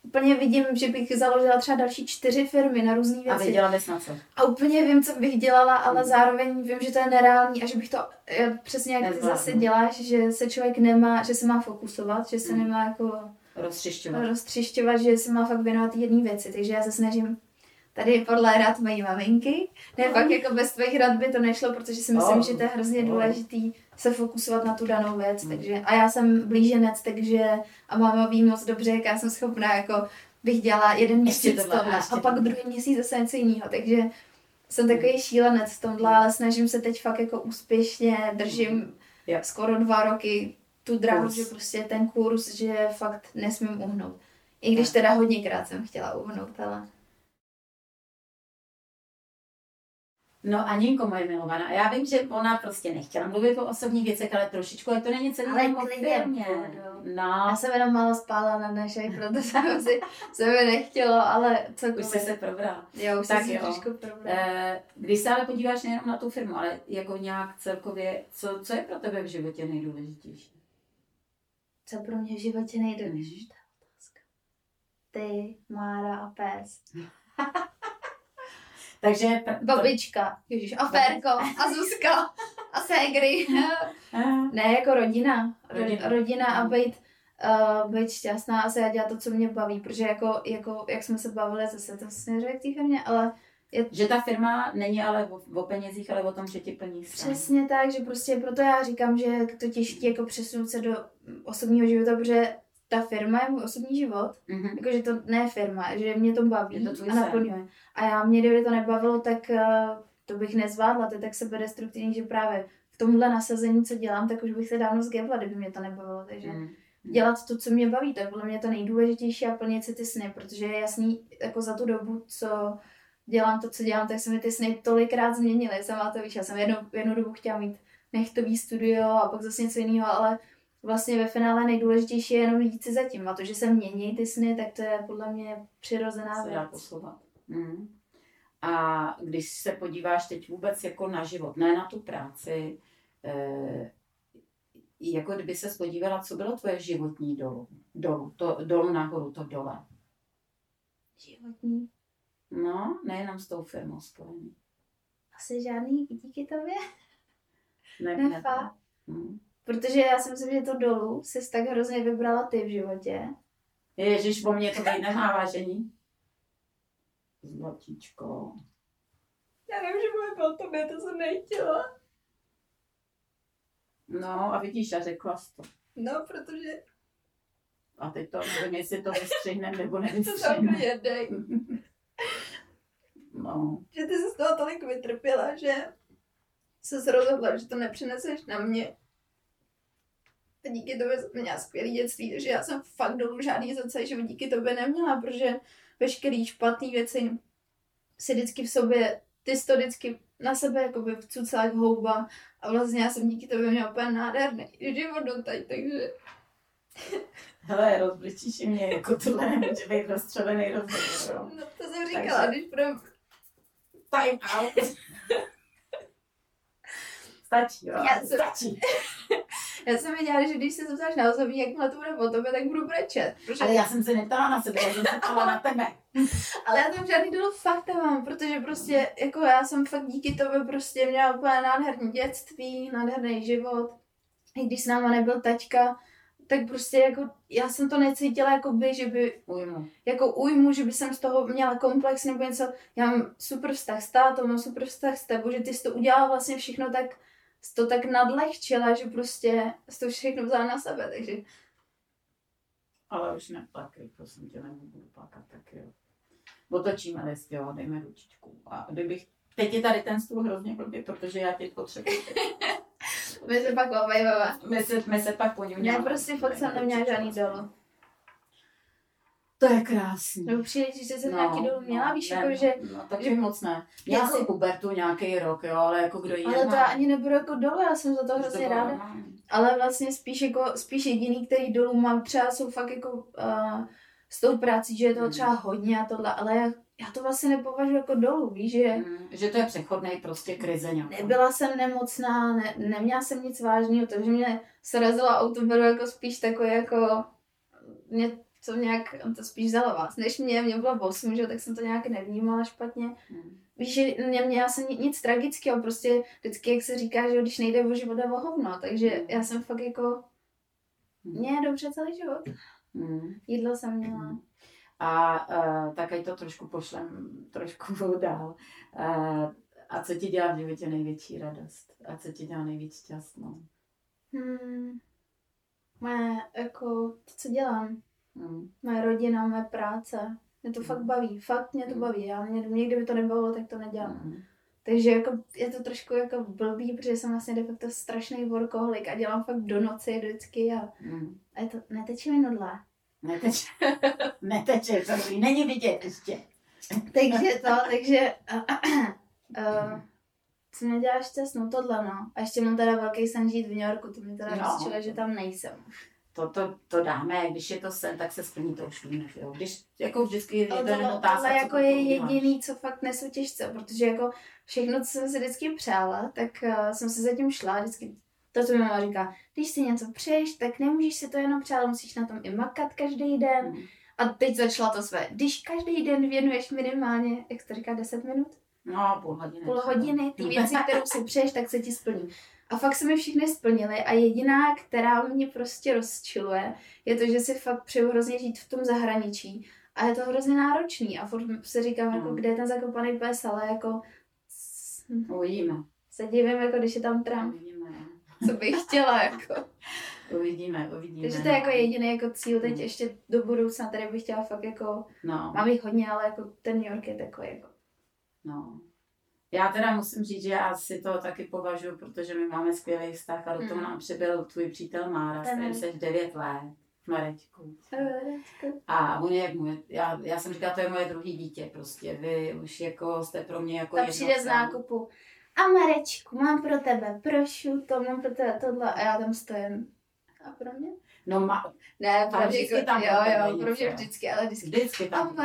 úplně vidím, že bych založila třeba další čtyři firmy na různé A věci. věděla bys na co? A úplně vím, co bych dělala, ale Mm. zároveň vím, že to je nereálný a že bych to eh, přesně jak ty Nezvládnu. zase děláš, že se člověk nemá, že se má fokusovat, že se Mm. nemá jako Roztřišťovat. roztřišťovat, že se má fakt věnovat jedné věci. Takže já se snažím tady podle rad mají maminky. Ne, Mm. fakt jako bez tvých rad by to nešlo, protože si myslím, Oh. že to je hrozně Oh. důležitý se fokusovat na tu danou věc. Mm. Takže, a já jsem blíženec, takže a máma ví moc dobře, jak já jsem schopná jako bych dělala jeden měsíc tohle, a pak druhý měsíc zase něco jiného. Takže jsem takový šílenec v tomhle, ale snažím se teď fakt jako úspěšně, držím Jo. skoro dva roky tu dráhu, že prostě ten kurz, že fakt nesmím uhnout. I když teda hodněkrát jsem chtěla uhnout, ale... No a Ninko, moje milovaná, já vím, že ona prostě nechtěla mluvit o osobních věcech, ale trošičku, ale to není celý Ale firmě. No, Já jsem jenom málo spála na dnešek, proto jsem si, se mi nechtělo, ale co už jsi se probrala. Jo, už tak jsem jo. trošku problém. Eh, Když se ale podíváš nejenom na tu firmu, ale jako nějak celkově, co, co je pro tebe v životě nejdůležitější? Co pro mě v životě nejdůležitější? Ty, Mára a pes. Takže... pr- Babička, ježiš, a Férko, a Zuzka, a Ségry. Ne, jako rodina. Rodina. Rodina, a být, uh, být šťastná a se dělat to, co mě baví, protože jako, jako jak jsme se bavili, zase to směřuje k té firmě, ale Že ta firma není ale o, o penězích, ale o tom, že ti plní sen. přesně tak, že prostě proto já říkám, že je to těžké jako přesunout se do osobního života, protože ta firma je můj osobní život, Mhm. jakože to ne firma, že mě to baví Je to a sen. naplňuje. A já mě, kdyby to nebavilo, tak uh, to bych nezvládla, to je tak sebedestruktivní, že právě v tomhle nasazení, co dělám, tak už bych se dávno zgebla, kdyby mě to nebavilo, takže Mhm. dělat to, co mě baví, to je podle mě to nejdůležitější a plnit si ty sny, protože je jasný, jako za tu dobu, co dělám to, co dělám, tak se mi ty sny tolikrát změnily, sama to víš, já jsem jednu, jednu dobu chtěla mít nechtový studio a pak zase něco jiného, ale vlastně ve finále nejdůležitější je jenom jít si zatím a to, že se mění ty sny, tak to je podle mě přirozená se dá věc. poslouchat. Mm. A když se podíváš teď vůbec jako na život, ne na tu práci, eh, jako kdyby se podívala, co bylo tvoje životní dolů, dolů, to, dolů nahoru, to dole. Životní. No, nejenom s tou firmou spojený. Asi žádný díky tobě. Ne, Ne, fakt. Mm. Protože já si myslím, že to dolů jsi tak hrozně vybrala ty v životě. Ježíš, po mně to tady nemá vážení. Zlatíčko. Já vím, že bude o tobě, to jsem nechtěla. No a vidíš, a řekla jsi to. No, protože A teď to nevím, jestli to vystřihneme nebo to tam nevystřihneme. jednej. No, Že ty se z toho tolik vytrpěla, že se rozhodla, že to nepřineseš na mě. A díky tobě jsem měla skvělý dětství, takže já jsem fakt dolů žádný za celý život díky tobě neměla, protože veškerý špatný věci si vždycky v sobě, ty jsi to vždycky na sebe jakoby vcucala jak houba a vlastně já jsem díky tobě měla úplně nádherný život doteď, takže hele, rozbličíš i mě, jako tohle nemůže být rozstřelený rozhovor. no to jsem říkala, říkala, když budeme time out. Stačí, jo? Já jsem- Stačí. Já jsem věděla, že když se zeptáš na osobní, jakmile to bude o tobě, tak budu brečet. Protože... Ale já jsem se neptala na sebe, já jsem se ptala na tebe. Ale já tam žádný dolu fakt nemám, protože prostě, jako já jsem fakt díky tobě prostě měla úplně nádherné dětství, nádherný život. I když s náma nebyl taťka, tak prostě jako, já jsem to necítila jako by, že by, Ujmu. jako újmu, že by jsem z toho měla komplex nebo něco. Já mám super vztah s tátou, mám super vztah s tebou, že ty jsi to udělala vlastně všechno tak, jsi to tak nadlehčila, že prostě jsi to všechno vzala na sebe, takže Ale už neplakej, prosím tě, nebudu plakat, tak jo. Otočíme list, jo, dejme ručičku. A kdybych, teď je tady ten stůl hrozně blbý, protože já tě potřebuji. my se pak obejváme. My se, my se pak po ní Ne, prostě fakt jsem neměla žádný dolu. To je krásný. Nebo přijde, že jsem no, nějaký dolů měla, víš, ne, jako, že... No, taky že- moc ne. Měla jako- si pubertu nějaký rok, jo, ale jako kdo jiný Ale to má. já ani nebudu jako dolů, já jsem za to to hrozně bylo ráda. normální. Ale vlastně spíš jako, spíš jediný, který dolů mám třeba, jsou fakt jako uh, s tou prací, že je toho Mhm. třeba hodně a tohle, ale já, já to vlastně nepovažuji jako dolů, víš, že Mm, Že to je přechodný prostě krize nějaká. nebyla jsem nemocná, ne, neměla jsem nic vážného, to, že mě srazila auto, bylo jako spíš takové jako, mě to nějak, to spíš vzalo vás, než mě, mě bylo 8, že, tak jsem to nějak nevnímala špatně. Mm. Víš, že neměla jsem ni- nic tragického, prostě vždycky, jak se říká, že když nejde o život, jde o hovno, takže já jsem fakt jako, mě je dobře celý život. Mm. Jídlo jsem měla. A uh, tak ať to trošku pošlem trošku dál. Uh, a co ti dělá v životě největší radost? A co ti dělá nejvíc šťastnou? Hmm. Moje, jako, to, co dělám, Mm. moje rodina, moje práce, mě to Mm. fakt baví, fakt mě to Mm. baví, já mě, mě kdyby to nebavilo, tak to nedělám. Mm. Takže jako, je to trošku jako blbý, protože jsem vlastně de facto strašný workoholik a dělám fakt do noci vždycky a, Mm. a je to, neteče mi nudle. Neteče. Neteče, to není vidět ještě. Takže to, takže uh, co mě dělá šťastnou, tohle no. A ještě mám teda velký sen žít v New Yorku, to mě teda No. že tam nejsem. To, to, to dáme, když je to sen, tak se splní to už víme, jo. Když jako vždycky je to Ale jenom otázka, co jako je jediný, co fakt nesu těžce, protože jako všechno, co jsem si vždycky přála, tak uh, jsem si zatím šla, vždycky to, co mi mama říká, když si něco přeješ, tak nemůžeš si to jenom přát, ale musíš na tom i makat každý den. Mm. A teď začala to své, když každý den věnuješ minimálně, jak se to říká, 10 minut? No, půl hodiny. půl hodiny, ty věci, kterou si přeješ, tak se ti splní. A fakt se mi všechny splnily a jediná, která mě prostě rozčiluje, je to, že si fakt přeju hrozně žít v tom zahraničí. A je to hrozně náročný a furt si říkám, jako, Mm. kde je ten zakopaný pes, ale jako s- Uvidíme. se divím, jako když je tam Trump, Uvidíme. co bych chtěla, jako. Uvidíme, uvidíme. Takže to je jako jediný jako cíl teď Mm. ještě do budoucna, tady bych chtěla fakt jako, No. mám jich hodně, ale jako ten New York je takový jako. No. Já teda musím říct, že já si to taky považuji, protože my máme skvělý vztah a do toho Mm. nám přibyl tvůj přítel Mára, s Ten kterým Marek. jsi 9 let, Marečku. A on je můj, já, já jsem říkala, to je moje druhý dítě prostě, vy už jako jste pro mě jako Ta přijde z nákupu. A Marečku, mám pro tebe prošuto, mám pro tebe tohle a já tam stojím. A pro mě? No ma, Ne, Tam pro vždycky mě, tam jo, jo, pro mě vždycky, ale vždycky. vždycky A tam.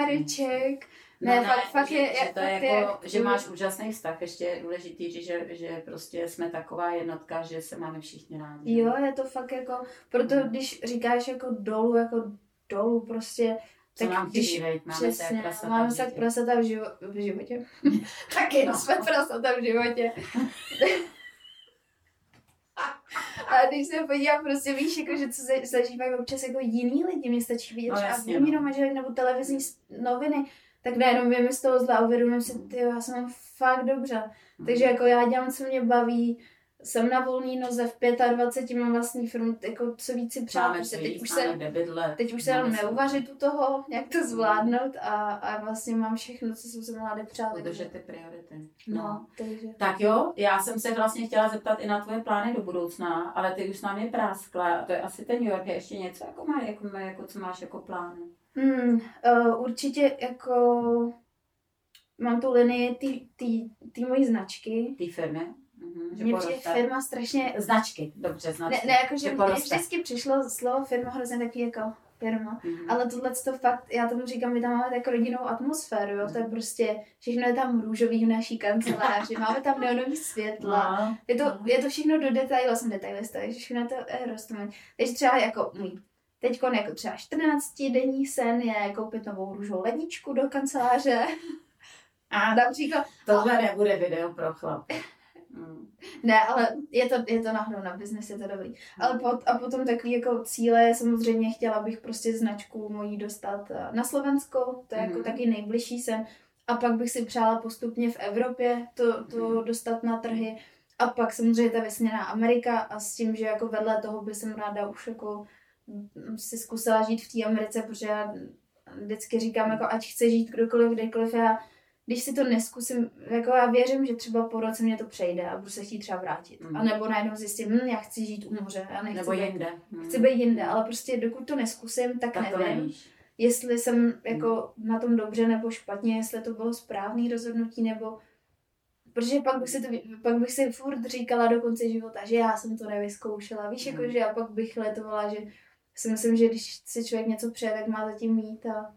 No Ne, fakt- fakt že, je- že to je jako, je- že máš úžasný vztah, ještě je důležitý, že, že prostě jsme taková jednotka, že se máme všichni rádi. Jo, je to fakt jako, proto Mm. když říkáš jako dolů, jako dolů prostě, Co tak nám když- chybí? Máme se přesně, prasata máme v životě. prasata v, živo, v životě. Taky, No, no. jsme prasata v životě. A když se podívám, prostě víš, jako, že co za- zažívají občas jako jiný lidi, mě stačí vidět No, třeba jasně, Vimíro no. Nebo televizní noviny, tak najednou vím z toho zla uvědomím si, ty já jsem fakt dobře. Mhm. Takže jako já dělám, co mě baví, jsem na volný noze, v 25 mám vlastní firmu, jako co víc si přát, prostě co teď už se Teď už se jenom neuvařit u toho, jak to zvládnout a, a vlastně mám všechno, co jsem se měla depřát. Udržet ty priority. No, takže. Tak jo, já jsem se vlastně chtěla zeptat i na tvoje plány do budoucna, ale ty už s námi práskla. To je asi ten New York, je ještě něco, jako, má, jako, jako co máš jako plány? Hmm, uh, určitě jako mám tu linii té mojí značky. Té firmy? Mhm, Mně přijde firma strašně... Značky, dobře, Ne, značky. ne jako, že že mně vždycky přišlo slovo firma hrozně takový jako firma. Mm-hmm. Ale tohle to fakt, já tomu říkám, my tam máme tak rodinnou atmosféru, jo? to je prostě, všechno je tam růžový v naší kanceláři, máme tam neonový světla, no. je, to, je to všechno do detailu, jsem detailista, takže všechno to je rostomé. Takže třeba jako můj Teď jako třeba 14 denní sen je koupit novou růžovou ledničku do kanceláře. A například... Tohle nebude video pro chlapy. Ne, ale je to, je to náhodou na biznes, je to dobrý. Ale pot, a potom takový jako cíle, samozřejmě chtěla bych prostě značku mojí dostat eh, na Slovensko, to je jako mhm. taky nejbližší sen. A pak bych si přála postupně v Evropě to, to mm. dostat na trhy. A pak samozřejmě ta vysněná Amerika a s tím, že jako vedle toho by jsem ráda už jako si zkusila žít v té Americe, protože já vždycky říkám, jako ať chce žít kdokoliv, kdekoliv, já když si to neskusím, jako já věřím, že třeba po roce mě to přejde a budu se chtít třeba vrátit. Mm. A nebo najednou zjistím, hm, já chci žít u moře, já nechci nebo být, jinde. Mm. Chci být jinde, ale prostě dokud to neskusím, tak, tak nevím, jestli jsem jako mm. na tom dobře nebo špatně, jestli to bylo správné rozhodnutí nebo Protože pak bych, si to, pak bych si furt říkala do konce života, že já jsem to nevyzkoušela. Víš, jako, mm. že já pak bych letovala, že si myslím, že když si člověk něco přeje, tak má zatím mít a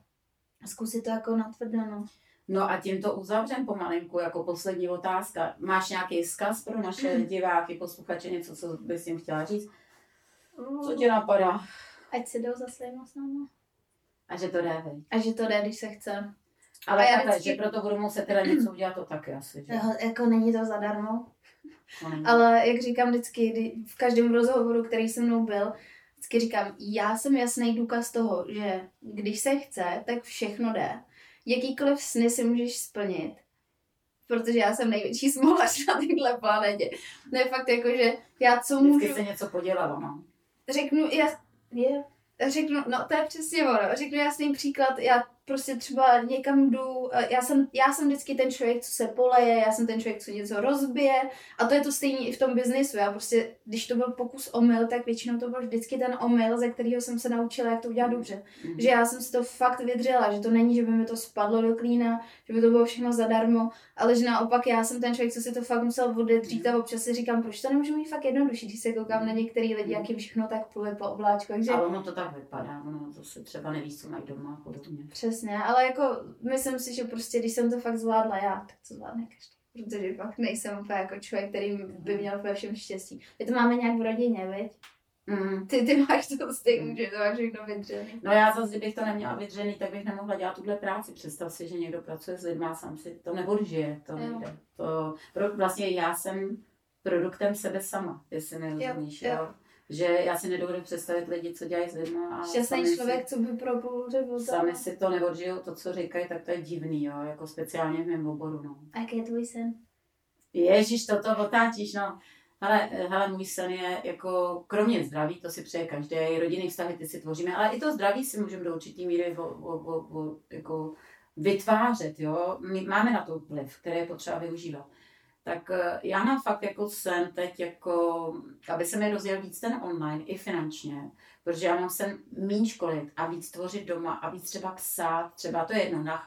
zkusit to jako natvrdo, no. No a tímto uzavřem pomalinku jako poslední otázka. Máš nějaký vzkaz pro naše diváky, posluchače, něco, co bys jim chtěla říct? Co tě napadá? Ať si jdou za svým s A že to jde, A že to jde, když se chce. Ale já takhle, vždycky... že proto budu muset teda něco udělat, to taky asi. Že? Jo, jako není to zadarmo. No, není. Ale jak říkám vždycky, kdy v každém rozhovoru, který se mnou byl, vždycky říkám, já jsem jasný důkaz toho, že když se chce, tak všechno jde jakýkoliv sny si můžeš splnit. Protože já jsem největší smolař na téhle planetě. Ne fakt jako, že já co můžu... Vždycky se něco podělala, no. Řeknu, já... Je, řeknu, no to je přesně ono. Řeknu jasný příklad, já prostě třeba někam jdu, eh, já jsem, já jsem vždycky ten člověk, co se poleje, já jsem ten člověk, co něco rozbije a to je to stejné i v tom biznisu. Já prostě, když to byl pokus omyl, tak většinou to byl vždycky ten omyl, ze kterého jsem se naučila, jak to udělat dobře. Mm. Že já jsem si to fakt vydřela, že to není, že by mi to spadlo do klína, že by to bylo všechno zadarmo, ale že naopak já jsem ten člověk, co si to fakt musel odedřít a občas si říkám, proč to nemůžu mít fakt jednodušší, když se koukám na některé lidi, jak jim všechno tak pluje po obláčku. Takže... Ale ono to tak vypadá, ono to se třeba neví, co mají doma a podobně. Přesně přesně, ale jako myslím si, že prostě když jsem to fakt zvládla já, tak to zvládne každý. Protože fakt nejsem úplně jako člověk, který by měl ve všem štěstí. My to máme nějak v rodině, veď? Mm. Ty, ty máš to stejně, že to máš všechno vydřený. No já zase, kdybych to neměla vydřený, tak bych nemohla dělat tuhle práci. Představ si, že někdo pracuje s lidmi a sám si to neodžije. To nejde. To, vlastně já jsem produktem sebe sama, jestli nerozumíš. Jo, jo. jo že já si nedovedu představit lidi, co dělají s lidmi. Šťastný člověk, si, co by pro půl Sami si to neodžijou, to, co říkají, tak to je divný, jo, jako speciálně v mém oboru. No. A jaký je tvůj sen? Ježíš, toto otáčíš, no. Hele, hele, můj sen je jako, kromě zdraví, to si přeje každý, rodinný vztahy ty si tvoříme, ale i to zdraví si můžeme do určitý míry vo, vo, vo, vo, jako vytvářet, jo. My máme na to vliv, který je potřeba využívat tak eh, já mám fakt jako sen teď, jako, aby se mi rozjel víc ten online i finančně, protože já mám sen míň školit a víc tvořit doma a víc třeba psát, třeba to je jedno, na,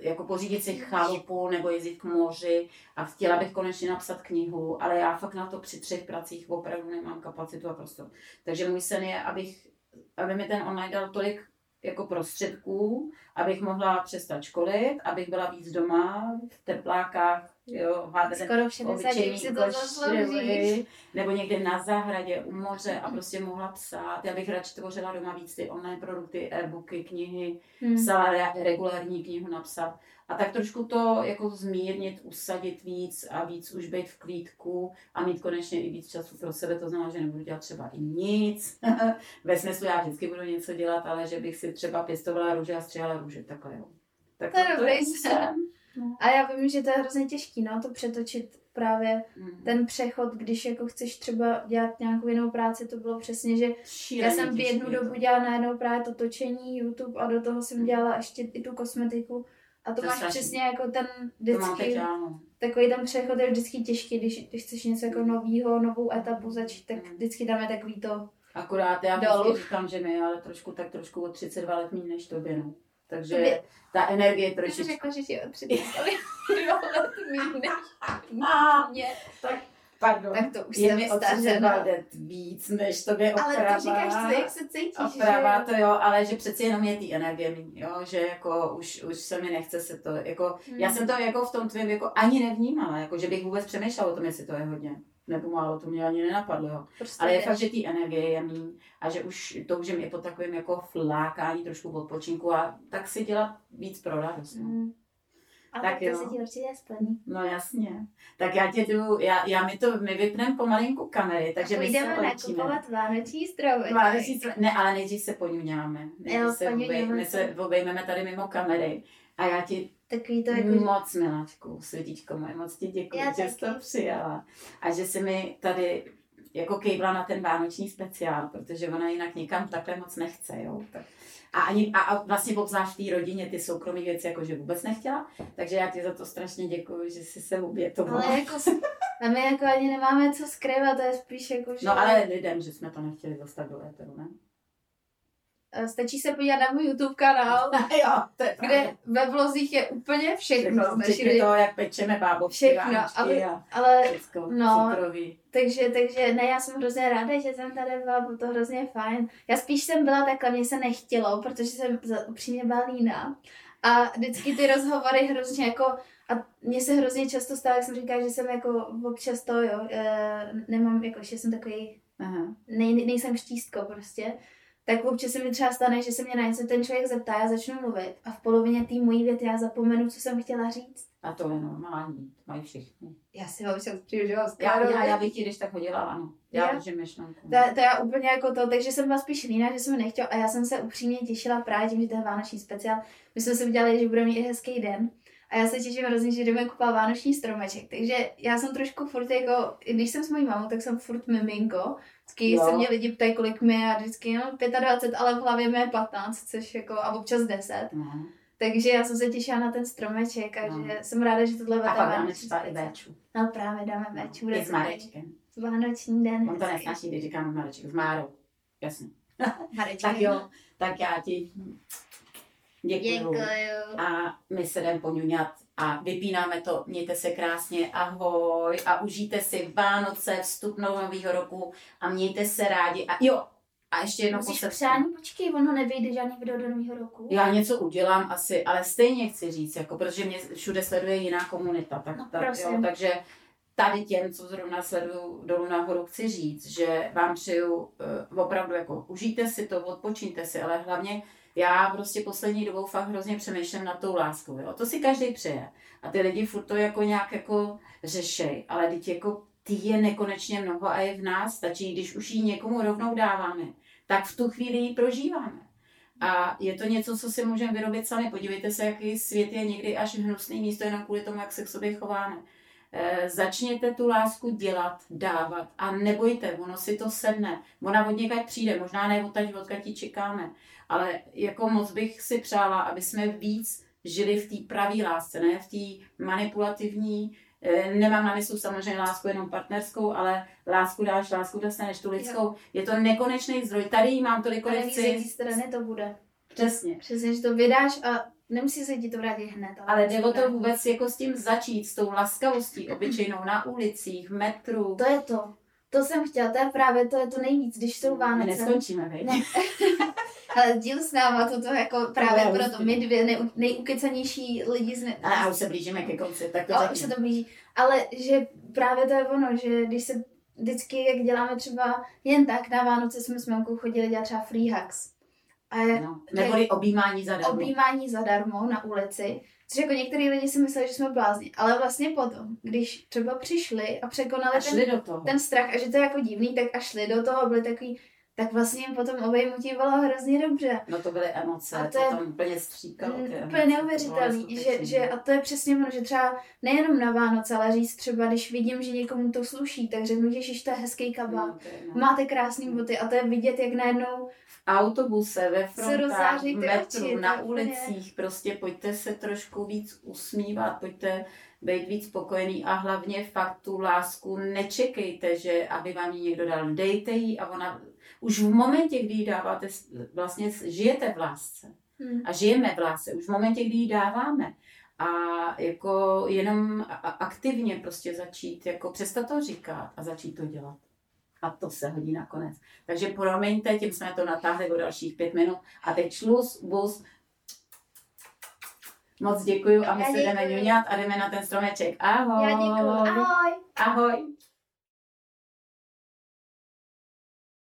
jako pořídit si chalupu nebo jezdit k moři a chtěla bych konečně napsat knihu, ale já fakt na to při třech pracích opravdu nemám kapacitu a prostor. Takže můj sen je, abych, aby mi ten online dal tolik jako prostředků, abych mohla přestat školit, abych byla víc doma, v teplákách, jo, Skoro v 60 si to zasloužíš. Nebo někde na zahradě, u moře a prostě mohla psát. Já bych radši tvořila doma víc ty online produkty, e-booky, knihy, hmm. psala regulární knihu napsat. A tak trošku to jako zmírnit, usadit víc a víc už být v klídku a mít konečně i víc času pro sebe. To znamená, že nebudu dělat třeba i nic. Ve smyslu, já vždycky budu něco dělat, ale že bych si třeba pěstovala růže a střihala růže. Takhle jo. Tak to, to, to je No. A já vím, že to je hrozně těžký, no, to přetočit právě mm. ten přechod, když jako chceš třeba dělat nějakou jinou práci, to bylo přesně, že Šílený já jsem v jednu dobu dělala najednou právě to točení YouTube a do toho jsem dělala ještě i tu kosmetiku. A to, to máš strašný. přesně jako ten vždycky, takový ten přechod je vždycky těžký, když, když chceš něco jako novýho, novou etapu začít, tak mm. vždycky dáme takový to Akorát já vždycky říkám, že my, ale trošku tak trošku o 32 let méně než tobě, no. Takže ta energie trošičku... Ty jsi řekla, že ti o 32 let méně než mě. Tak Pardon, tak to už je mi o 30 stařena. baldet víc, než tobě oprava. Ale to říkáš ty, jak se cítíš, Oprava, že to jo, ale že přeci jenom je ty energie jo, že jako už, už se mi nechce se to, jako, Hmm. já jsem to jako v tom tvém jako ani nevnímala, jako že bych vůbec přemýšlela o tom, jestli to je hodně, nebo málo, to mě ani nenapadlo, jo. Prostě Ale je jdeš. fakt, že ty energie je míň a že už toužím i po takovém jako flákání, trošku odpočinku a tak si dělat víc pro radost. No. Mm. A Tak tak, to se ti určitě splní. no jasně. Tak já tě jdu, já, já mi to, my vypneme pomalinku kamery, takže my se Půjdeme nakupovat vánoční stromy. Vánoční str- Ne, ale nejdřív se poňuňáme. Nejdřív Jo, se obej, my se. se obejmeme tady mimo kamery. A já ti Takový to jako, moc, miláčku, světíčko moje, moc ti děkuji, Já že jsi to přijala. A že jsi mi tady jako kejvla na ten vánoční speciál, protože ona jinak nikam takhle moc nechce, jo. Tak. A, ani, a, a vlastně obzvlášť v té rodině ty soukromé věci jakože vůbec nechtěla, takže já ti za to strašně děkuji, že jsi se obětovala. ale jako, a my jako ani nemáme co skrývat, to je spíš jako, že No ale lidem, že jsme to nechtěli dostat do éteru, ne? Eh, stačí se podívat na můj YouTube kanál, jo, to je kde ve vlozích je úplně všechno. Včetně rodiny. toho, jak pečeme bábovky, Všechno, ale- a Ale všecko, no. cukroví. Takže, takže ne, já jsem hrozně ráda, že jsem tady byla, bylo to hrozně fajn. Já spíš jsem byla takhle, mně se nechtělo, protože jsem upřímně byla líná. A vždycky ty rozhovory hrozně jako, a mně se hrozně často stalo, jak jsem říkala, že jsem jako občas to, jo, e, nemám, jako, že jsem takový, Aha. nej, nejsem štístko prostě, tak občas se mi třeba stane, že se mě na něco ten člověk zeptá, já začnu mluvit a v polovině té mojí věty já zapomenu, co jsem chtěla říct. A to je normální, to mají všichni. Já si že vás Já, já, já bych ti když tak hodila, ano. Já Jo? držím myšlenku. To, to já úplně jako to, takže jsem byla spíš líná, že jsem nechtěla a já jsem se upřímně těšila právě tím, že to je vánoční speciál. My jsme si udělali, že budeme mít i hezký den. A já se těším hrozně, že jdeme kupovat vánoční stromeček. Takže já jsem trošku furt jako, když jsem s mojí mámou, tak jsem furt miminko. Vždycky Jo. se mě lidi ptají, kolik mi je a vždycky no 25, ale v hlavě mi je 15, což jako, a občas 10. No. Takže já jsem se těšila na ten stromeček a No. že jsem ráda, že tohle A bude pak dáme třeba i. Béču. No právě dáme Béču. bude I s. Marečkem. Vánoční den. On to nesnáší, když říkám Mareček. S Márou. Jasně. Mareček. Tak jo, tak já ti děkuju. Děkuju. A my se jdeme poňuňat a vypínáme to. Mějte se krásně, ahoj a užijte si Vánoce, vstup nového roku a mějte se rádi. A jo, a ještě jedno Musíš přání, počkej, ono nevyjde žádný video do nového roku. Já něco udělám asi, ale stejně chci říct, jako, protože mě všude sleduje jiná komunita. Tak, No, tak, jo, takže tady těm, co zrovna sledují dolů nahoru, chci říct, že vám přeju uh, opravdu jako užijte si to, odpočiňte si, ale hlavně já prostě poslední dobou fakt hrozně přemýšlím nad tou láskou. Jo? To si každý přeje. A ty lidi furt to jako nějak jako řešej, ale teď jako ty je nekonečně mnoho a je v nás, stačí, když už ji někomu rovnou dáváme, tak v tu chvíli ji prožíváme. A je to něco, co si můžeme vyrobit sami. Podívejte se, jaký svět je někdy až hnusný místo jenom kvůli tomu, jak se k sobě chováme. E, začněte tu lásku dělat, dávat a nebojte, ono si to sedne. Ona od někaď přijde, možná ne od tady, odkud ji čekáme. Ale jako moc bych si přála, aby jsme víc žili v té pravé lásce, ne v té manipulativní, e, nemám na mysli samozřejmě lásku jenom partnerskou, ale lásku dáš, lásku dostaneš tu lidskou. Je to nekonečný zdroj. Tady mám tolik, kolik víš, z chci. strany to bude. Přesně. Přesně, že to vydáš a nemusí se ti to vrátit hned. Ale jde o to vůbec jako s tím začít, s tou laskavostí, obyčejnou na ulicích, v metru. To je to. To jsem chtěla, to je právě to, je to nejvíc, když jsou My Vánoce. neskončíme, viď? Ne. Ale díl s náma, toto jako právě je proto my dvě nej, nejukecanější lidi z ne... Ale a už se blížíme ke konci, tak to Ale řekni. už se to blíží. Ale že právě to je ono, že když se vždycky, jak děláme třeba jen tak, na Vánoce jsme s mamkou chodili dělat třeba free hugs. A je No, neboli objímání zadarmo. objímání zadarmo na ulici, což jako některý lidi si mysleli, že jsme blázni. Ale vlastně potom, když třeba přišli a překonali A ten, do toho. ten strach a že to je jako divný, tak a šli do toho, byli takový, tak vlastně jim potom obejmutí bylo hrozně dobře. No to byly emoce, A to, to je- tam úplně stříkalo. Mm, Úplně neuvěřitelný, že, že, a to je přesně ono, že třeba nejenom na Vánoce, ale říct třeba, když vidím, že někomu to sluší, tak řeknu, že to je hezký kabát. No, je, no. Máte krásný boty a to je vidět, jak najednou v autobuse, ve frontách, v metru, oči, na ulicích, prostě pojďte se trošku víc usmívat, pojďte být víc spokojený a hlavně fakt tu lásku nečekejte, že aby vám ji někdo dal, dejte ji a ona už v momentě, kdy ji dáváte, vlastně žijete v lásce hm, a žijeme v lásce, už v momentě, kdy ji dáváme a jako jenom aktivně prostě začít, jako přestat to říkat a začít to dělat. A to se hodí nakonec. Takže promiňte, tím jsme to natáhli o dalších pět minut. A teď šluz, bus. Moc děkuju a my se jdeme ňuňat a jdeme na ten stromeček. Ahoj. Já děkuju. Ahoj. Ahoj.